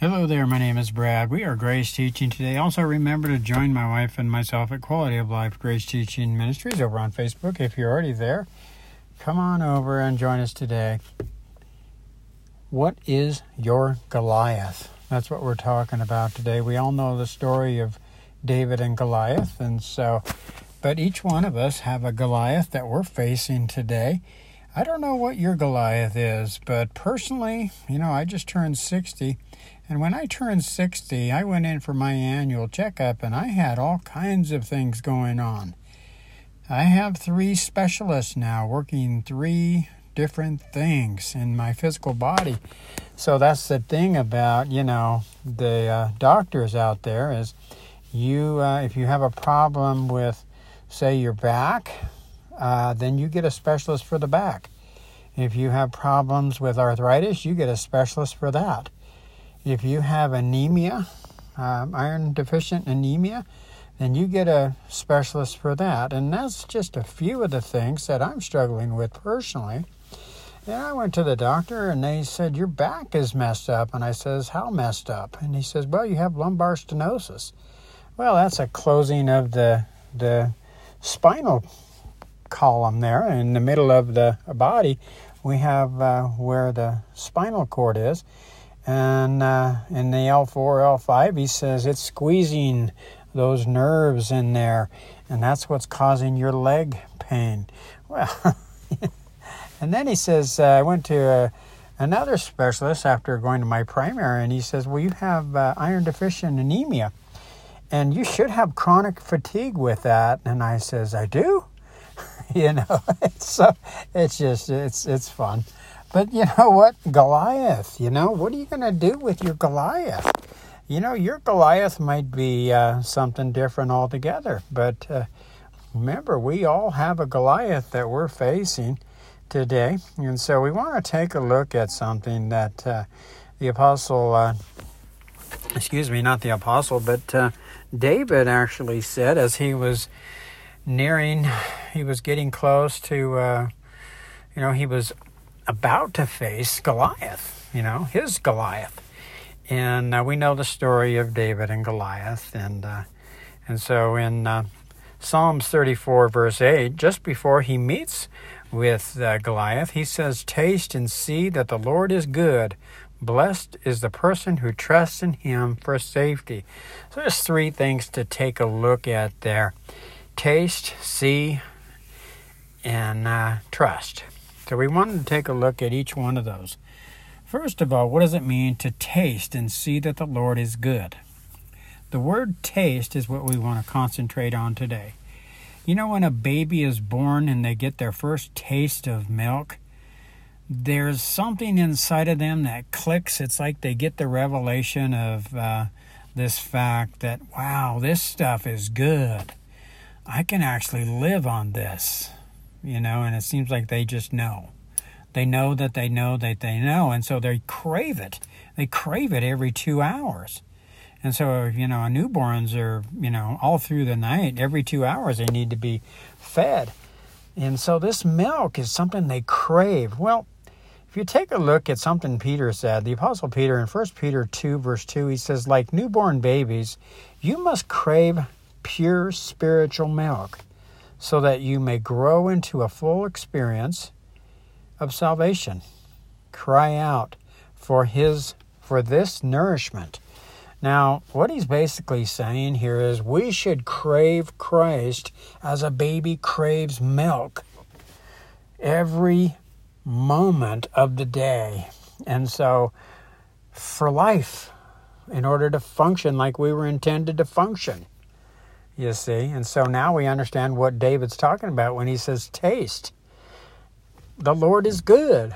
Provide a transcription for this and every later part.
Hello there, my name is Brad. We are Grace Teaching today. Also, remember to join my wife and myself at Quality of Life Grace Teaching Ministries over on Facebook. If you're already there, come on over and join us today. What is your Goliath? That's what we're talking about today. We all know the story of David and Goliath, and so, but each one of us have a Goliath that we're facing today. I don't know what your Goliath is, but personally, you know, I just turned 60 and when I turned 60, I went in for my annual checkup and I had all kinds of things going on. I have three specialists now working three different things in my physical body. So that's the thing about, you know, the uh, doctors out there is you uh, if you have a problem with say your back, uh, then you get a specialist for the back. If you have problems with arthritis, you get a specialist for that. If you have anemia, um, iron deficient anemia, then you get a specialist for that. And that's just a few of the things that I'm struggling with personally. And I went to the doctor and they said, Your back is messed up. And I says, How messed up? And he says, Well, you have lumbar stenosis. Well, that's a closing of the the spinal column there in the middle of the body. We have uh, where the spinal cord is. And uh, in the L4, L5, he says it's squeezing those nerves in there, and that's what's causing your leg pain. Well, and then he says, uh, I went to uh, another specialist after going to my primary, and he says, Well, you have uh, iron deficient anemia, and you should have chronic fatigue with that. And I says, I do. you know, so it's just it's it's fun. But you know what? Goliath, you know, what are you going to do with your Goliath? You know, your Goliath might be uh, something different altogether. But uh, remember, we all have a Goliath that we're facing today. And so we want to take a look at something that uh, the Apostle, uh, excuse me, not the Apostle, but uh, David actually said as he was nearing, he was getting close to, uh, you know, he was about to face Goliath, you know, his Goliath. And uh, we know the story of David and Goliath. And, uh, and so in uh, Psalms 34, verse 8, just before he meets with uh, Goliath, he says, Taste and see that the Lord is good. Blessed is the person who trusts in him for safety. So there's three things to take a look at there taste, see, and uh, trust. So we wanted to take a look at each one of those. First of all, what does it mean to taste and see that the Lord is good? The word taste is what we want to concentrate on today. You know, when a baby is born and they get their first taste of milk, there's something inside of them that clicks. It's like they get the revelation of uh, this fact that, wow, this stuff is good. I can actually live on this you know, and it seems like they just know. They know that they know that they know, and so they crave it. They crave it every two hours. And so, you know, newborns are, you know, all through the night, every two hours, they need to be fed. And so this milk is something they crave. Well, if you take a look at something Peter said, the Apostle Peter in 1 Peter 2, verse 2, he says, like newborn babies, you must crave pure spiritual milk so that you may grow into a full experience of salvation. Cry out for his for this nourishment. Now, what he's basically saying here is we should crave Christ as a baby craves milk every moment of the day. And so, for life, in order to function like we were intended to function, you see. And so now we understand what David's talking about when he says, Taste. The Lord is good,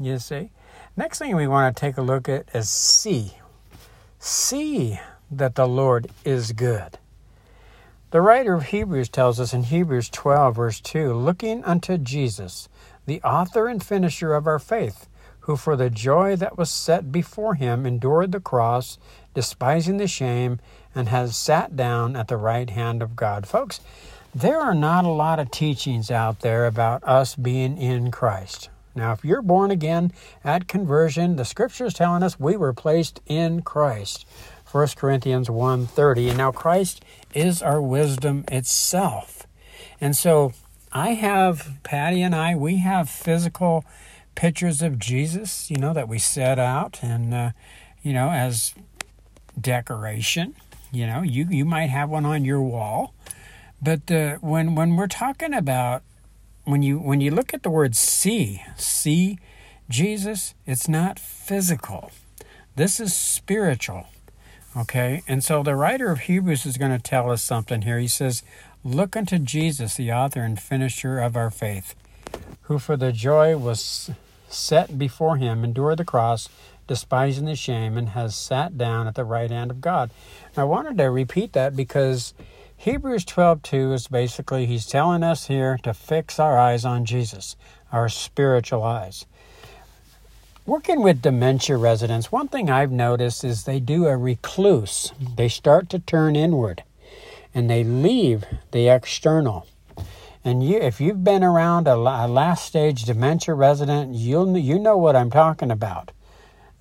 you see. Next thing we want to take a look at is see. See that the Lord is good. The writer of Hebrews tells us in Hebrews 12, verse 2 looking unto Jesus, the author and finisher of our faith, who for the joy that was set before him endured the cross, despising the shame, and has sat down at the right hand of God. Folks, there are not a lot of teachings out there about us being in Christ. Now, if you're born again at conversion, the scripture is telling us we were placed in Christ. 1 Corinthians 1:30. And now Christ is our wisdom itself. And so I have Patty and I we have physical pictures of Jesus, you know, that we set out and uh, you know as decoration. You know, you you might have one on your wall, but uh, when when we're talking about when you when you look at the word see, see Jesus, it's not physical. This is spiritual. Okay? And so the writer of Hebrews is going to tell us something here. He says, "Look unto Jesus, the author and finisher of our faith, who for the joy was set before him endured the cross, despising the shame, and has sat down at the right hand of God." I wanted to repeat that because Hebrews 12:2 is basically he's telling us here to fix our eyes on Jesus, our spiritual eyes. Working with dementia residents, one thing I've noticed is they do a recluse. They start to turn inward and they leave the external. And you, if you've been around a, last stage dementia resident, you'll you know what I'm talking about.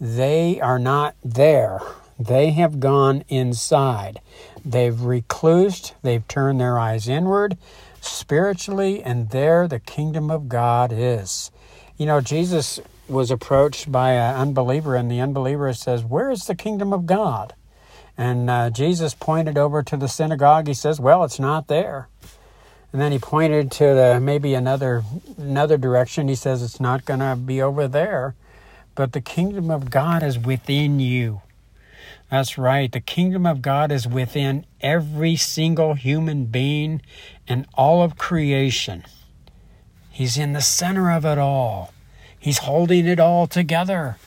They are not there. They have gone inside. They've reclused, they've turned their eyes inward spiritually, and there the kingdom of God is. You know, Jesus was approached by an unbeliever, and the unbeliever says, Where is the kingdom of God? And uh, Jesus pointed over to the synagogue. He says, Well, it's not there. And then he pointed to the maybe another another direction. He says it's not going to be over there, but the kingdom of God is within you. That's right. The kingdom of God is within every single human being and all of creation. He's in the center of it all. He's holding it all together.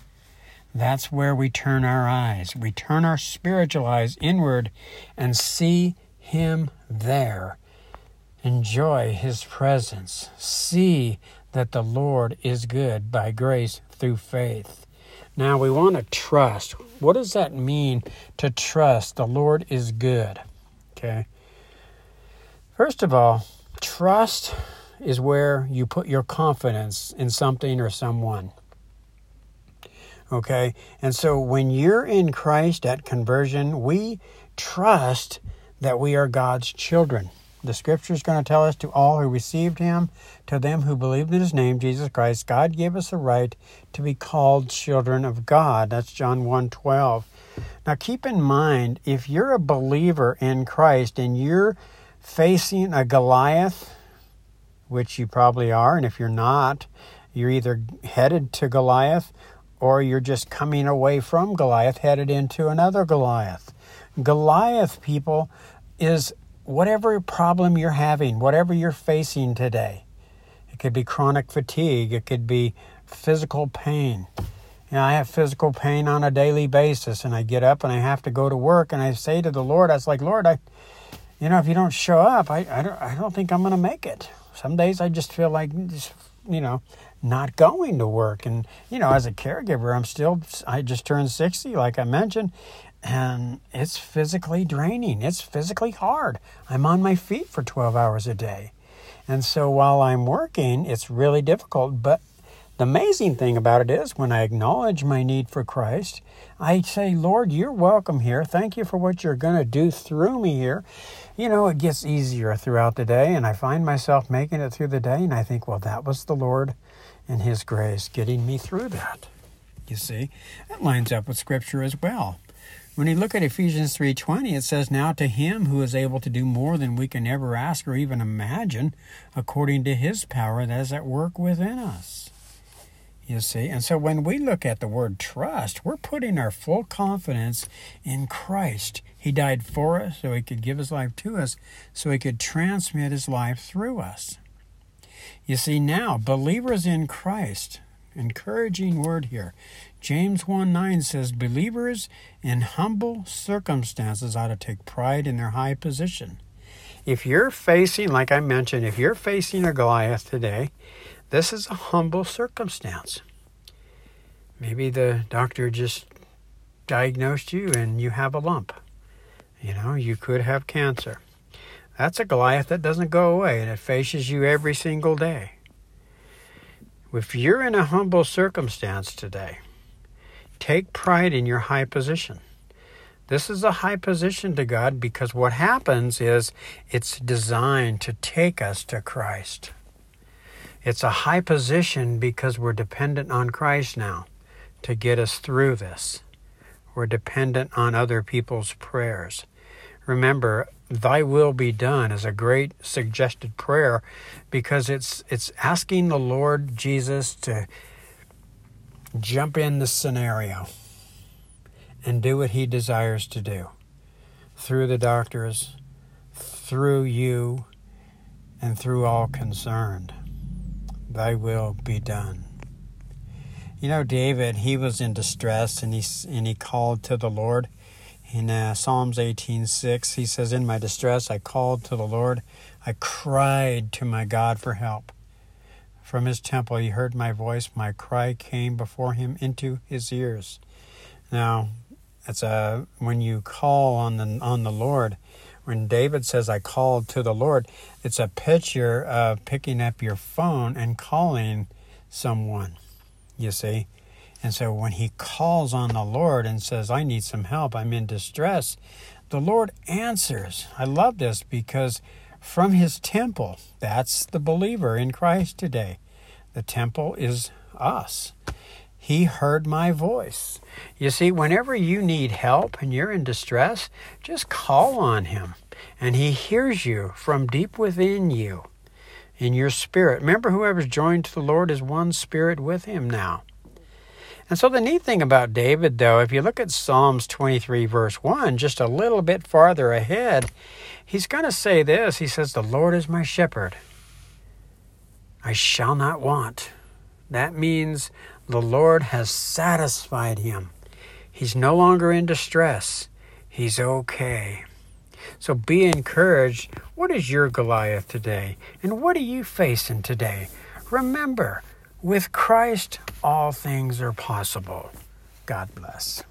That's where we turn our eyes. We turn our spiritual eyes inward and see Him there. Enjoy His presence. See that the Lord is good by grace through faith. Now we want to trust. What does that mean to trust the Lord is good? Okay. First of all, trust is where you put your confidence in something or someone. Okay? And so when you're in Christ at conversion, we trust that we are God's children. The scripture is going to tell us to all who received him, to them who believed in his name, Jesus Christ, God gave us a right to be called children of God. That's John 1 12. Now keep in mind, if you're a believer in Christ and you're facing a Goliath, which you probably are, and if you're not, you're either headed to Goliath or you're just coming away from Goliath, headed into another Goliath. Goliath, people, is whatever problem you're having, whatever you're facing today. It could be chronic fatigue, it could be physical pain. You know, I have physical pain on a daily basis, and I get up and I have to go to work, and I say to the Lord, I was like, Lord, I, you know, if you don't show up, I, I don't, I don't think I'm going to make it. Some days I just feel like, you know, not going to work, and you know, as a caregiver, I'm still, I just turned sixty, like I mentioned, and it's physically draining. It's physically hard. I'm on my feet for 12 hours a day. And so while I'm working, it's really difficult. But the amazing thing about it is when I acknowledge my need for Christ, I say, Lord, you're welcome here. Thank you for what you're going to do through me here. You know, it gets easier throughout the day, and I find myself making it through the day, and I think, well, that was the Lord and His grace getting me through that. You see, that lines up with Scripture as well. When you look at Ephesians 3:20, it says, "Now to him who is able to do more than we can ever ask or even imagine, according to his power that is at work within us." You see, and so when we look at the word trust, we're putting our full confidence in Christ. He died for us so he could give his life to us, so he could transmit his life through us. You see, now, believers in Christ, encouraging word here. James 1 9 says, Believers in humble circumstances ought to take pride in their high position. If you're facing, like I mentioned, if you're facing a Goliath today, this is a humble circumstance. Maybe the doctor just diagnosed you and you have a lump. You know, you could have cancer. That's a Goliath that doesn't go away and it faces you every single day. If you're in a humble circumstance today, take pride in your high position. This is a high position to God because what happens is it's designed to take us to Christ. It's a high position because we're dependent on Christ now to get us through this. We're dependent on other people's prayers. Remember, thy will be done is a great suggested prayer because it's it's asking the Lord Jesus to jump in the scenario and do what he desires to do through the doctors, through you, and through all concerned. Thy will be done. You know, David, he was in distress and he, and he called to the Lord. In uh, Psalms 18:6, he says, "In my distress I called to the Lord. I cried to my God for help. From his temple he heard my voice. My cry came before him into his ears." Now, it's a when you call on the on the Lord. When David says, "I called to the Lord," it's a picture of picking up your phone and calling someone. You see, and so when he calls on the Lord and says, I need some help, I'm in distress, the Lord answers. I love this because from his temple, that's the believer in Christ today. The temple is us. He heard my voice. You see, whenever you need help and you're in distress, just call on him, and he hears you from deep within you in your spirit. Remember, whoever's joined to the Lord is one spirit with him now. And so the neat thing about David, though, if you look at Psalms 23, verse 1, just a little bit farther ahead, he's going to say this. He says, The Lord is my shepherd. I shall not want. That means the Lord has satisfied him. He's no longer in distress. He's okay. So be encouraged. What is your Goliath today? And what are you facing today? Remember, with Christ, all things are possible. God bless.